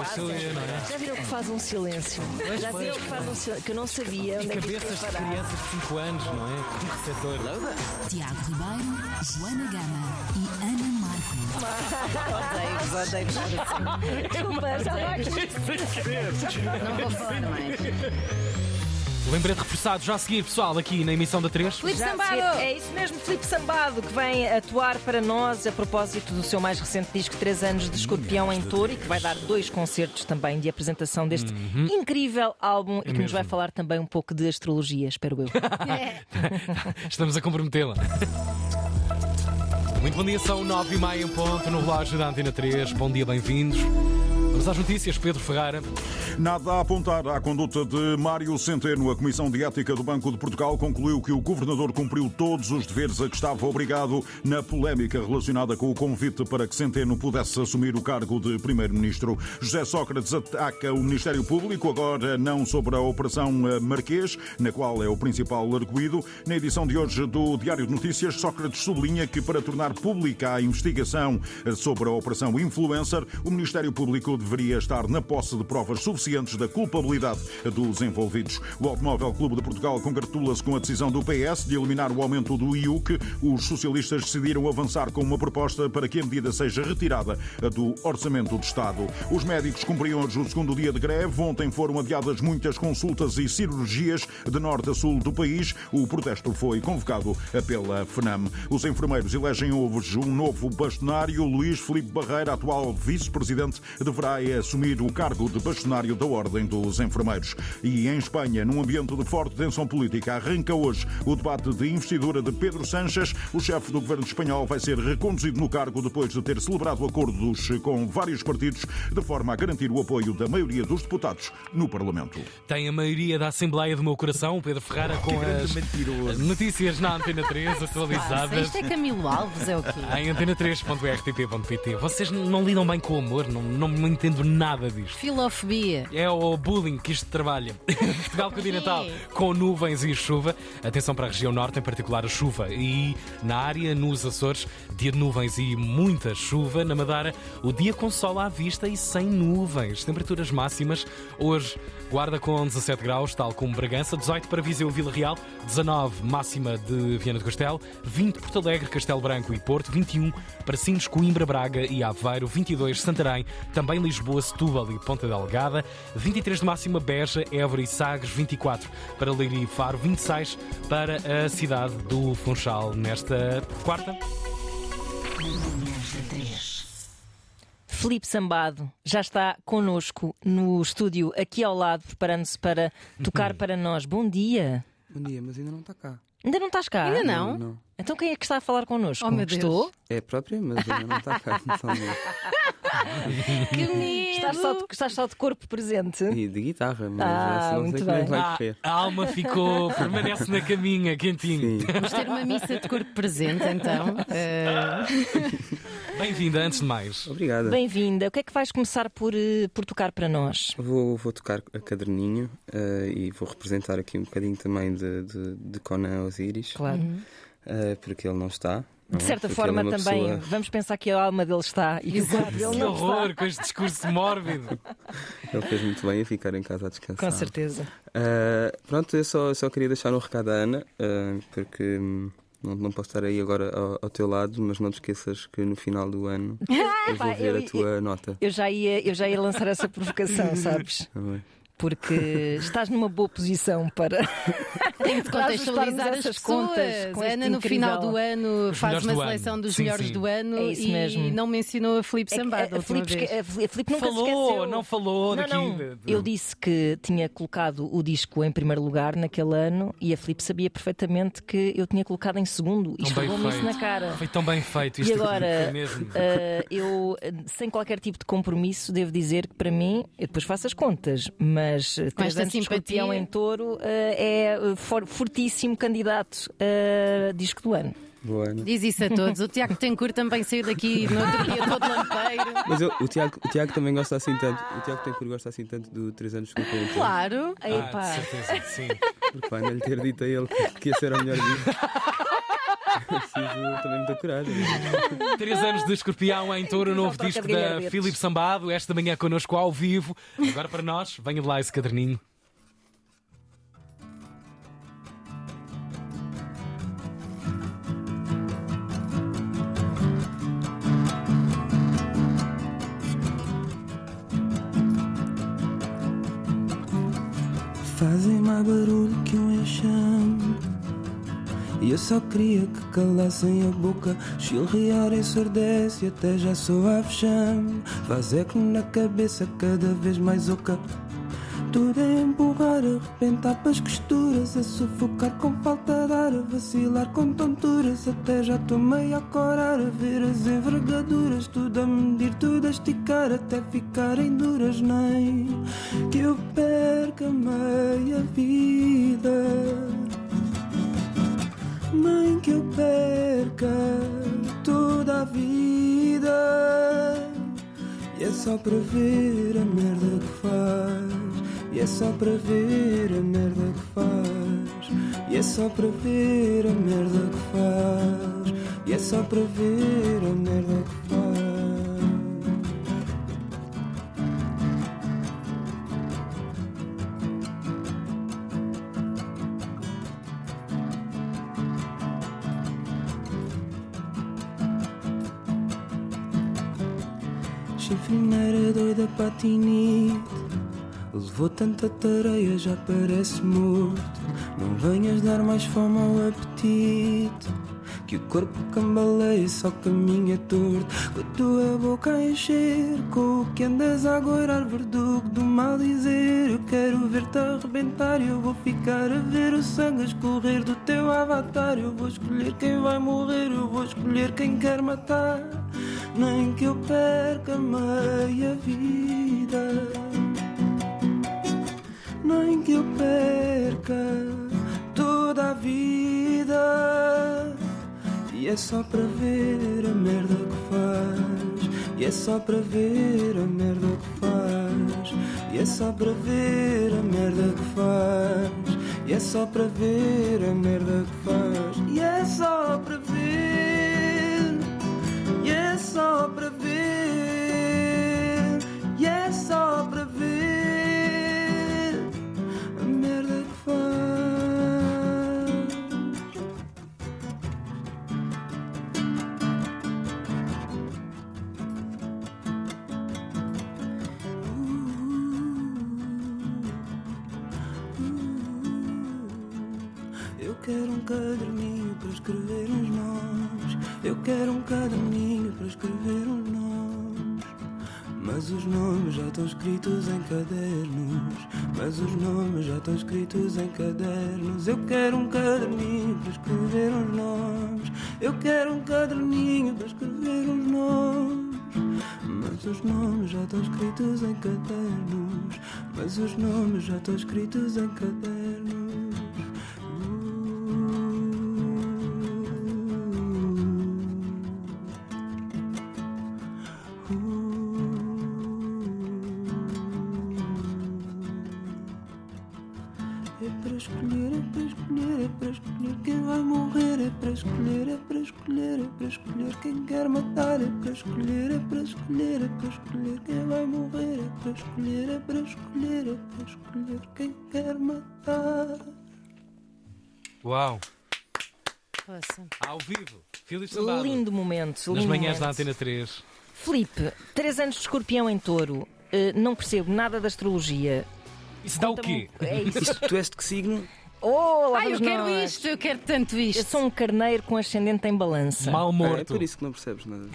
É? Já viram que faz um silêncio? Já viram que faz um silêncio? Que eu não sabia onde é que Cabeças de crianças de 5 anos, não é? Que receptor. Tiago Ribeiro, Joana Gama e Ana Marco. Odeio, odeio. Desculpa, já vai. Não vou falar mais. Lembrete reforçado já a seguir, pessoal, aqui na emissão da 3. Filipe Já Sambado! É isso mesmo, Filipe Sambado, que vem atuar para nós a propósito do seu mais recente disco, 3 anos de Escorpião em Touro, e que vai dar dois concertos também de apresentação deste incrível álbum e que nos vai falar também um pouco de astrologia, espero eu. Estamos a comprometê-la. Muito bom dia, são 9 e meia em ponto no relógio da Antena 3. Bom dia, bem-vindos. Vamos às notícias, Pedro Ferreira. Nada a apontar à conduta de Mário Centeno. A Comissão de Ética do Banco de Portugal concluiu que o governador cumpriu todos os deveres a que estava obrigado na polémica relacionada com o convite para que Centeno pudesse assumir o cargo de primeiro-ministro. José Sócrates ataca o Ministério Público, agora não sobre a Operação Marquês, na qual é o principal arguído. Na edição de hoje do Diário de Notícias, Sócrates sublinha que para tornar pública a investigação sobre a Operação Influencer, o Ministério Público deveria estar na posse de provas suficientes da culpabilidade dos envolvidos. O Automóvel Clube de Portugal congratula-se com a decisão do PS de eliminar o aumento do IUC. Os socialistas decidiram avançar com uma proposta para que a medida seja retirada do Orçamento do Estado. Os médicos cumpriam hoje o segundo dia de greve. Ontem foram adiadas muitas consultas e cirurgias de norte a sul do país. O protesto foi convocado pela FNAM. Os enfermeiros elegem hoje um novo bastonário. Luís Felipe Barreira, atual vice-presidente, deverá assumir o cargo de bastonário da Ordem dos Enfermeiros. E em Espanha, num ambiente de forte tensão política, arranca hoje o debate de investidura de Pedro Sánchez. O chefe do governo espanhol vai ser reconduzido no cargo depois de ter celebrado acordos com vários partidos, de forma a garantir o apoio da maioria dos deputados no Parlamento. Tem a maioria da Assembleia do meu coração, Pedro Ferreira, com as notícias na Antena 3 atualizadas. Isto é Camilo Alves, é o quê? Em antena3.rtp.pt. Vocês não lidam bem com o amor, não, não me entendo nada disto. Filofobia. É o bullying que isto trabalha. Portugal continental com nuvens e chuva. Atenção para a região norte, em particular a chuva. E na área, nos Açores, dia de nuvens e muita chuva. Na Madeira, o dia com sol à vista e sem nuvens. Temperaturas máximas. Hoje, Guarda com 17 graus, tal como Bragança. 18 para Viseu Vila Real. 19 máxima de Viana do Castelo. 20 Porto Alegre, Castelo Branco e Porto. 21 para Sines, Coimbra, Braga e Aveiro. 22 Santarém. Também Lisboa, Setúbal e Ponta Delgada. 23 de máxima Beja, Évora e Sagres. 24 para Leiria e Faro. 26 para a cidade do Funchal nesta quarta. Filipe Sambado já está connosco no estúdio, aqui ao lado, preparando-se para tocar para nós. Bom dia. Bom dia, mas ainda não está cá. Ainda não estás cá? Ainda não? Não. Então quem é que está a falar connosco? Oh, meu Deus. Estou? É a própria, mas ainda não está cá. Que medo! Estás só, de, estás só de corpo presente? e de guitarra, mas Ah, não muito sei como é que bem. vai Ah, correr. a alma ficou, permanece na caminha, quentinho. Sim. Vamos ter uma missa de corpo presente, então. Eh, Bem-vinda, antes de mais. Obrigada. Bem-vinda. O que é que vais começar por, eh, por tocar para nós? Vou, vou tocar a caderninho eh, e vou representar aqui um bocadinho também de, de, de Conan Osiris, Claro. eh, porque ele não está. Não De é? certa Porque forma é também, pessoa- vamos pensar que a alma dele está e que o corpo dele Que não está. horror com este discurso mórbido. Ele fez muito bem a ficar em casa a descansar. Com certeza. Uh, pronto, eu só, só queria deixar um recado à Ana, uh, porque hum, não, não posso estar aí agora ao, ao teu lado, mas não te esqueças que no final do ano eu vou ver eu- a tua nota. Eu já ia, eu já ia lançar essa provocação, sabes? Tá bem? Porque estás numa boa posição para. Tem de contextualizar essas contas com Ana, no incrível- final do ano, Os faz uma do ano. seleção dos Sim, melhores sim. do ano É isso e mesmo. não mencionou a Filipe É que Sambado. a, a Filipe, vez. esque- a Filipe nunca se Falou, esqueceu. não falou Não, daqui. não. de- Eu disse que tinha colocado o disco em primeiro lugar naquele ano e a Filipe sabia perfeitamente que eu tinha colocado em segundo e esfregou-me isso na cara. Foi tão bem feito isto E agora, foi mesmo. eh, eu, sem qualquer tipo de compromisso, devo dizer que para mim, eu depois faço as contas, mas eh, três esta anos de simpatia- escorpião em touro eh, é eh, for- fortíssimo candidato a disco do ano. Ana. Diz isso a todos. O Tiago Tencourt também saiu daqui no outro dia todo lampeiro. Mas eu- o, Tiago, o Tiago também gosta assim tanto. O Tiago que gosta assim tanto do 3 anos que eu tenho. Claro. Ah, Epá. de certeza, sim. Porque vai ainda lhe ter dito a ele que, que ia ser o melhor dia. Preciso também muita coragem. Três anos de escorpião em touro, novo disco da. Filipe Sambado. Esta manhã connosco ao vivo. Agora para nós, venha de lá esse caderninho. Fazem mais barulho que um enxame. E eu só queria que calassem a boca, chilrear ensurdece até já sou a vexame. Faz eco na cabeça cada vez mais oca. Tudo é empurrar, arrebentar as costuras, a sufocar com falta de ar, a vacilar com tonturas. Até já estou meio a corar, a ver as envergaduras, tudo a medir, tudo a esticar, até ficarem duras. Nem que eu perca meia vida, nem que eu perca toda a vida. E é só para ver a merda que faz. E é só para ver a merda que faz. E é só para ver a merda que faz. E é só para ver a merda que faz. Chifrineira doida patinite Levou tanta tareia, já parece morto. Não venhas dar mais fome ao apetite. Que o corpo cambaleia, só caminha torto Com a tua boca a encher Com o que andas a agoirar Verdugo do mal dizer. Eu quero ver-te arrebentar Eu vou ficar a ver o sangue escorrer do teu avatar. Eu vou escolher quem vai morrer Eu vou escolher quem quer matar Nem que eu perca meia vida nem que eu perca toda a vida. E é só para ver a merda que faz. E é só para ver a merda que faz. E é só para ver a merda que faz. E é só para ver a merda que faz. E é só para ver. Só para ver. E é só para ver a merda que faz. Eu quero um caderninho para escrever uns nomes. Eu quero um caderninho Mas os nomes já estão escritos em cadernos. Mas os nomes já estão escritos em cadernos. Eu quero um caderninho para escrever uns nomes. Eu quero um caderninho para escrever uns nomes. Mas os nomes já estão escritos em cadernos. Mas os nomes já estão escritos em cadernos. É para escolher quem quer matar. Uau! Ao vivo. Filipe Sambado. Lindo momento. Nas lindo manhãs da momento. Antena 3. Filipe, três anos de escorpião em touro. Eh, não percebo nada da astrologia. Isso dá o quê? É isso. Isto, tu és de que signo? Oh, lá Ai, eu quero nós. isto, eu quero tanto Eu isto. sou um carneiro com ascendente em balança. Mal Ah, é morto. por isso que não percebes nada.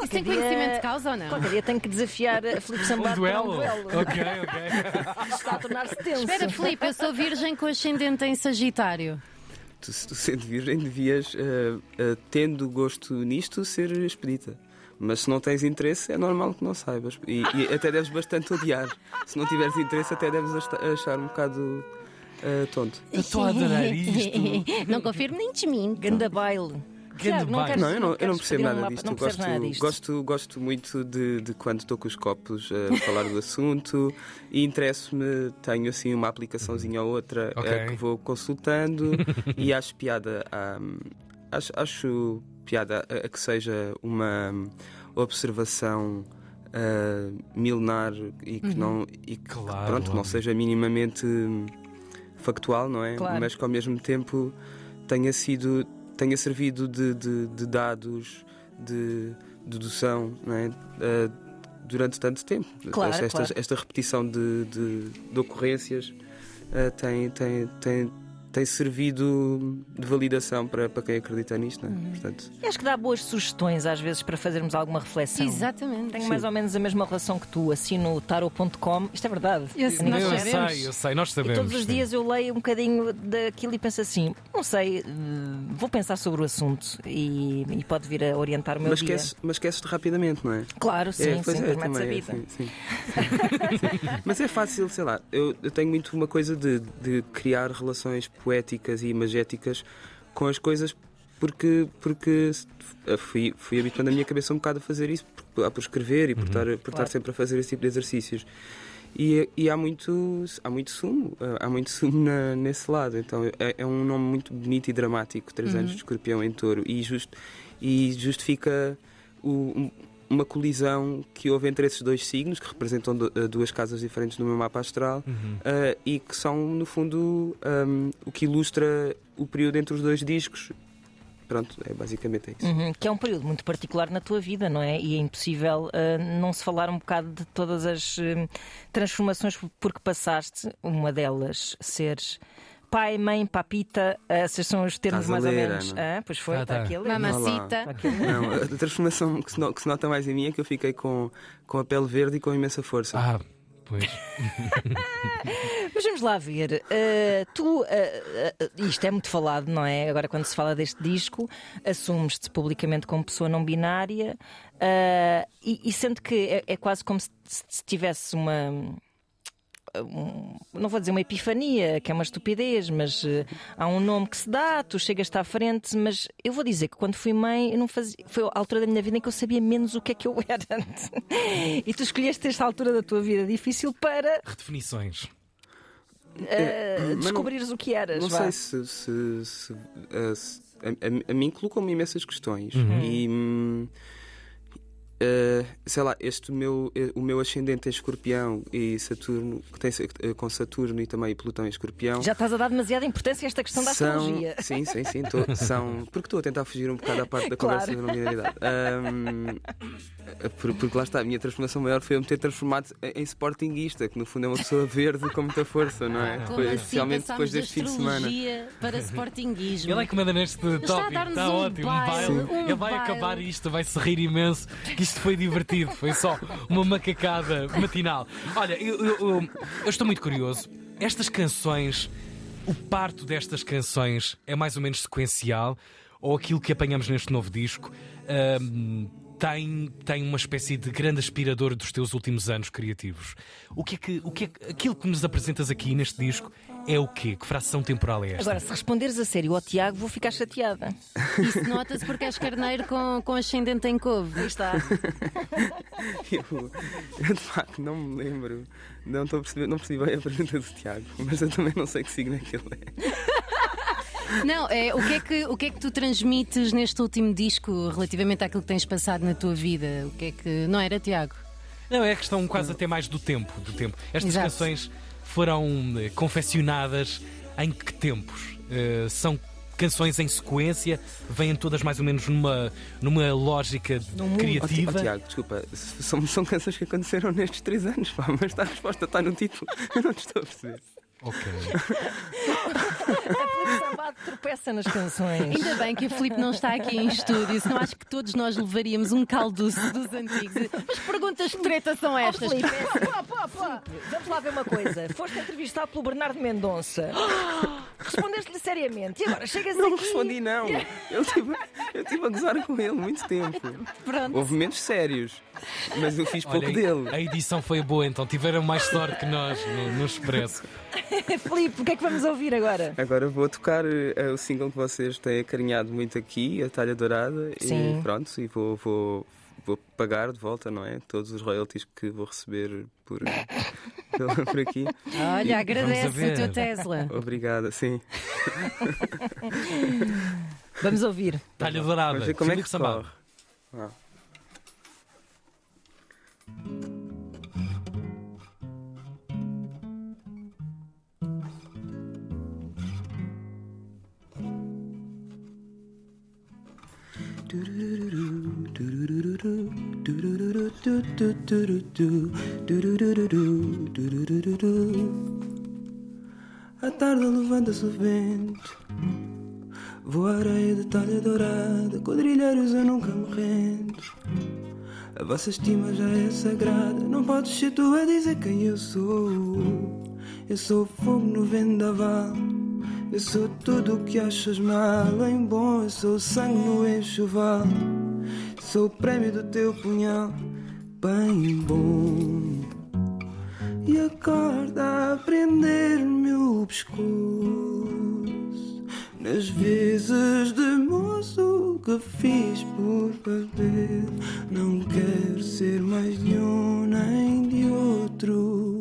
Isso tem dia- conhecimento de causa ou não? Qualquer dia tenho que desafiar a Filipe Um Sambado para um duelo? duelo. Ok, ok. Isto está a tornar-se tenso. Espera, Filipe, eu sou virgem com ascendente em Sagitário. Tu, se tu sendo virgem, devias, eh, eh, tendo gosto nisto, ser expedita. Mas se não tens interesse, é normal que não saibas. E, e até deves bastante odiar. Se não tiveres interesse, até deves ach- achar um bocado eh, tonto. Eu estou a adorar isto. Não confirmo nem desminto. Ganda baile. Tiago, não queres- Não, eu não, eu não percebo nada disto. Não gosto, nada disto. gosto, gosto muito de, de quando estou com os copos a falar do assunto e interesso-me, tenho assim uma aplicaçãozinha ou outra eh, que vou consultando e acho piada a, acho, acho piada a, a que seja uma observação ah, milenar e que não e que Claro, pronto, não óbvio. seja minimamente factual, não é? Claro. Mas que ao mesmo tempo tenha sido tenha servido de, de- de dados de dedução é? Ah, durante tanto tempo. Claro, esta, claro. esta repetição de, de- ocorrências ah, tem, tem, tem, tem servido de validação para, para quem acredita nisto. Não é? Uhum. Portanto, E acho que dá boas sugestões às vezes para fazermos alguma reflexão. Exatamente. Tenho mais ou menos a mesma relação que tu, assino tarot.com. Isto é verdade. Eu sei, nós eu sei, eu sei, nós E sabemos. todos os sim. dias eu leio um bocadinho daquilo e penso assim: não sei, eh, vou pensar sobre o assunto e, e pode vir a orientar o meu mas dia. esqueces, mas esqueces-te rapidamente, não é? Claro, sim, É, sim, é, metes a também é, vida. sim, sim. Mas é fácil, sei lá, eu, eu tenho muito uma coisa de, de criar relações poéticas e imagéticas com as coisas porque, porque fui, fui habituando a minha cabeça um bocado a fazer isso, por, por escrever e por, estar, por estar Claro. sempre a fazer esse tipo de exercícios. E, e há, muito, há muito sumo, há muito sumo na- nesse lado. Então é, é um nome muito bonito e dramático, Três anos de escorpião em touro, e, just, e justifica o- uma colisão que houve entre esses dois signos, que representam eh, duas casas diferentes no meu mapa astral, eh, e que são, no fundo, um, o que ilustra o período entre os dois discos. Pronto, é basicamente isso. Uhum, que é um período muito particular na tua vida, não é? E é impossível ah, não se falar um bocado de todas as hum, transformações por que passaste, uma delas seres pai, mãe, papita, esses são os termos mais ler, ou menos. Ana. Ah, pois foi, Ah, está tá. aqui a ler. Mamacita. Não, a transformação que se, no- que se nota mais em mim é que eu fiquei com, com a pele verde e com imensa força. Ah, pois. Mas vamos lá ver. Uh, tu, uh, uh, isto é muito falado, não é? Agora, quando se fala deste disco, assumes-te publicamente como pessoa não binária uh, e, e sendo que é, é quase como se, se tivesse uma. Um- não vou dizer uma epifania, que é uma estupidez, mas uh, há um nome que se dá, tu chegas-te à frente, mas eu vou dizer que quando fui mãe, eu não fazia, foi a altura da minha vida em que eu sabia menos o que é que eu era. e tu escolheste esta altura da tua vida difícil para Redefinições. É, uh, mas não- descobrires o que eras. Não vá. sei se. se- se- eh, se- a, a- a mim colocam-me imensas questões. Uhum. E. hum, eh, sei lá, este meu, eh, o meu ascendente em escorpião e Saturno, que tem eh, com Saturno e também Plutão em escorpião. Já estás a dar demasiada importância a esta questão da são, astrologia. Sim, sim, sim. tô- são, porque estou a tentar fugir um bocado à parte da Claro. conversa da. Ahm, por- porque lá está, a minha transformação maior foi eu me ter transformado em sportinguista, que no fundo é uma pessoa verde com muita força, não é? Como Depois- assim especialmente passámos depois deste fim de semana. para sportinguismo? Ele é que manda neste está tópico, dar-nos está um ótimo. baile, um Ele vai baile. acabar isto, vai se rir imenso, que isto foi divertido, foi só uma macacada matinal. Olha, eu, eu- eu- eu estou muito curioso. Estas canções, o parto destas canções é mais ou menos sequencial, ou aquilo que apanhamos neste novo disco tem, tem uma espécie de grande aspirador dos teus últimos anos criativos. O que é que, o que, é que- aquilo que nos apresentas aqui neste disco é o quê? Que fração temporal é esta? Agora, se responderes a sério ao Tiago, vou ficar chateada. Isso nota-se porque és carneiro com, com ascendente em couve. Aí está. Eu, eu de facto não me lembro, não, estou a perceber, não percebi bem a pergunta do Tiago, mas eu também não sei que signo é que ele é. Não, é, o, que é que, o que é que tu transmites neste último disco relativamente àquilo que tens passado na tua vida? O que é que. Não era, Tiago? Não, é a questão quase até mais do tempo. Do tempo. Estas Exato. canções foram eh, confeccionadas em que tempos? Eh, são canções em sequência, vêm todas mais ou menos numa, numa lógica Num mundo. Oh, criativa. oh, Tiago, desculpa, são, são canções que aconteceram nestes três anos, pá, mas a resposta está no título. Eu não te estou a perceber. Ok. O sambado tropeça nas canções. Ainda bem que o Filipe não está aqui em estúdio, senão acho que todos nós levaríamos um caldoço dos antigos. Mas perguntas de treta são Ó, estas. Filipe, é- pá, pá. vamos lá ver uma coisa. Foste entrevistado pelo Bernardo Mendonça. Respondeste-lhe seriamente. E agora chegas Não aqui. respondi, não. Eu estive eu tive a gozar com ele muito tempo. Pronto. Houve momentos sérios, mas eu fiz pouco Olha, dele. a edição foi boa, então tiveram mais sorte que nós no, no Expresso. Filipe, o que é que vamos ouvir agora? Agora vou tocar eh, o single que vocês têm acarinhado muito aqui, a Talha Dourada. Sim. E pronto, e vou, vou, vou pagar de volta, não é? Todos os royalties que vou receber por, por, aqui. Olha, agradece ver. o teu Tesla. Obrigada, sim. Vamos ouvir. Talha dourada. Vamos ver como é Filipe que Sambado. corre. Ah. À tarde levanta-se o vento Vou à areia de talha dourada Quadrilheiros eu nunca me rendo. A vossa estima já é sagrada Não podes ser tu a dizer quem eu sou. Eu sou fogo no vendaval Eu sou tudo o que achas mal em bom Eu sou sangue no enxoval. Sou o prémio do teu punhal Bem bom. E acorda a prender-me o pescoço. Nas vezes de moço que fiz por perder Não quero ser mais de um nem de outro.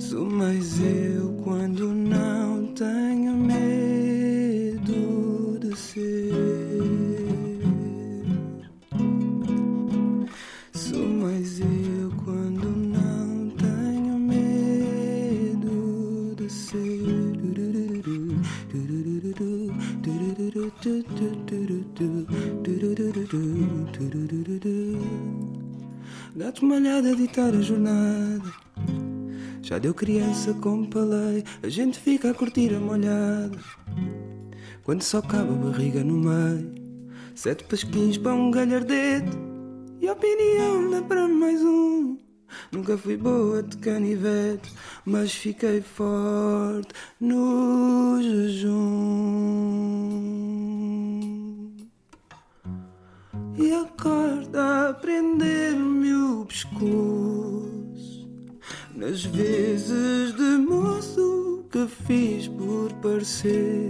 Sou mais eu quando não tenho medo de ser Sou mais eu quando não tenho medo de ser. Gato malhado a ditar a jornada. Já deu criança como palei, a gente fica a curtir a molhada. Quando só cabe a barriga no meio, sete pasquins para um galhardete. E a opinião dá para mais um. Nunca fui boa de canivete, mas fiquei forte no jejum. E acorda a prender-me o pescoço nas vezes de moço que fiz por parecer.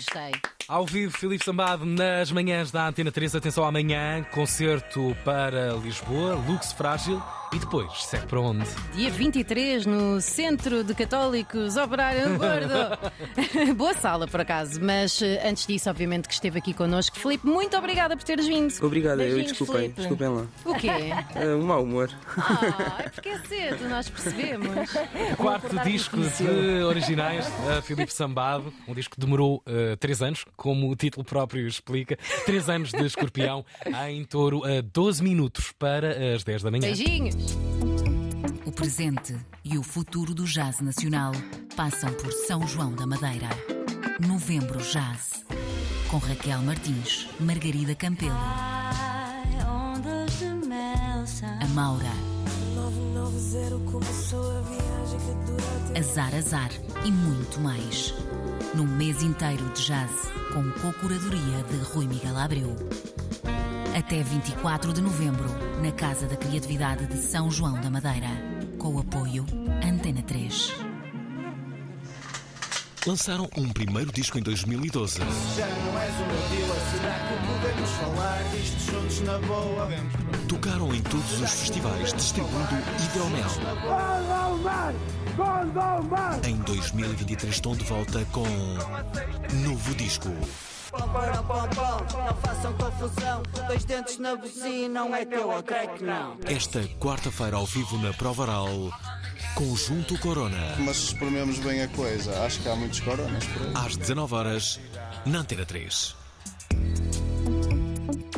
Lindo! Eu gostei. Ao vivo, Filipe Sambado nas manhãs da Antena 3. Atenção amanhã, concerto para Lisboa, Lux Frágil. E depois, segue para onde? Dia 23, no Centro de Católicos Operário Gordo. Boa sala, por acaso. Mas eh, antes disso, obviamente, que esteve aqui connosco. Filipe, muito obrigada por teres vindo. Obrigado, eu desculpem, Filipe. desculpem lá. O quê? É um mau humor. Ah, é porque é cedo, nós percebemos. Quarto disco difícil. de originais, a Filipe Sambado. Um disco que demorou eh, três anos, como o título próprio explica. Três anos de escorpião em touro a 12 minutos para as 10 da manhã. Beijinhos. O presente e o futuro do jazz nacional passam por São João da Madeira. Novembro Jazz. Com Raquel Martins, Margarida Campelo, Ondas de mel são a Maura, Azar Azar e muito mais. Num mês inteiro de jazz, com co-curadoria de Rui Miguel Abreu. Até 24 de novembro, na Casa da Criatividade de São João da Madeira. Com o apoio Antena 3. Lançaram um primeiro disco em 2012. Já não és será que podemos falar disto juntos na boa? Tocaram em todos os festivais distribuindo Hidromel. Em 2023 estão de volta com novo disco. Pão, pão, pão, pão, não façam confusão. Dois dentes na buzina, não é teu, eu creio que não. Esta quarta-feira ao vivo na Provaral, Conjunto Corona. Mas se esprememos bem a coisa, acho que há muitos coronas por aí. Às 19 horas na Antena 3.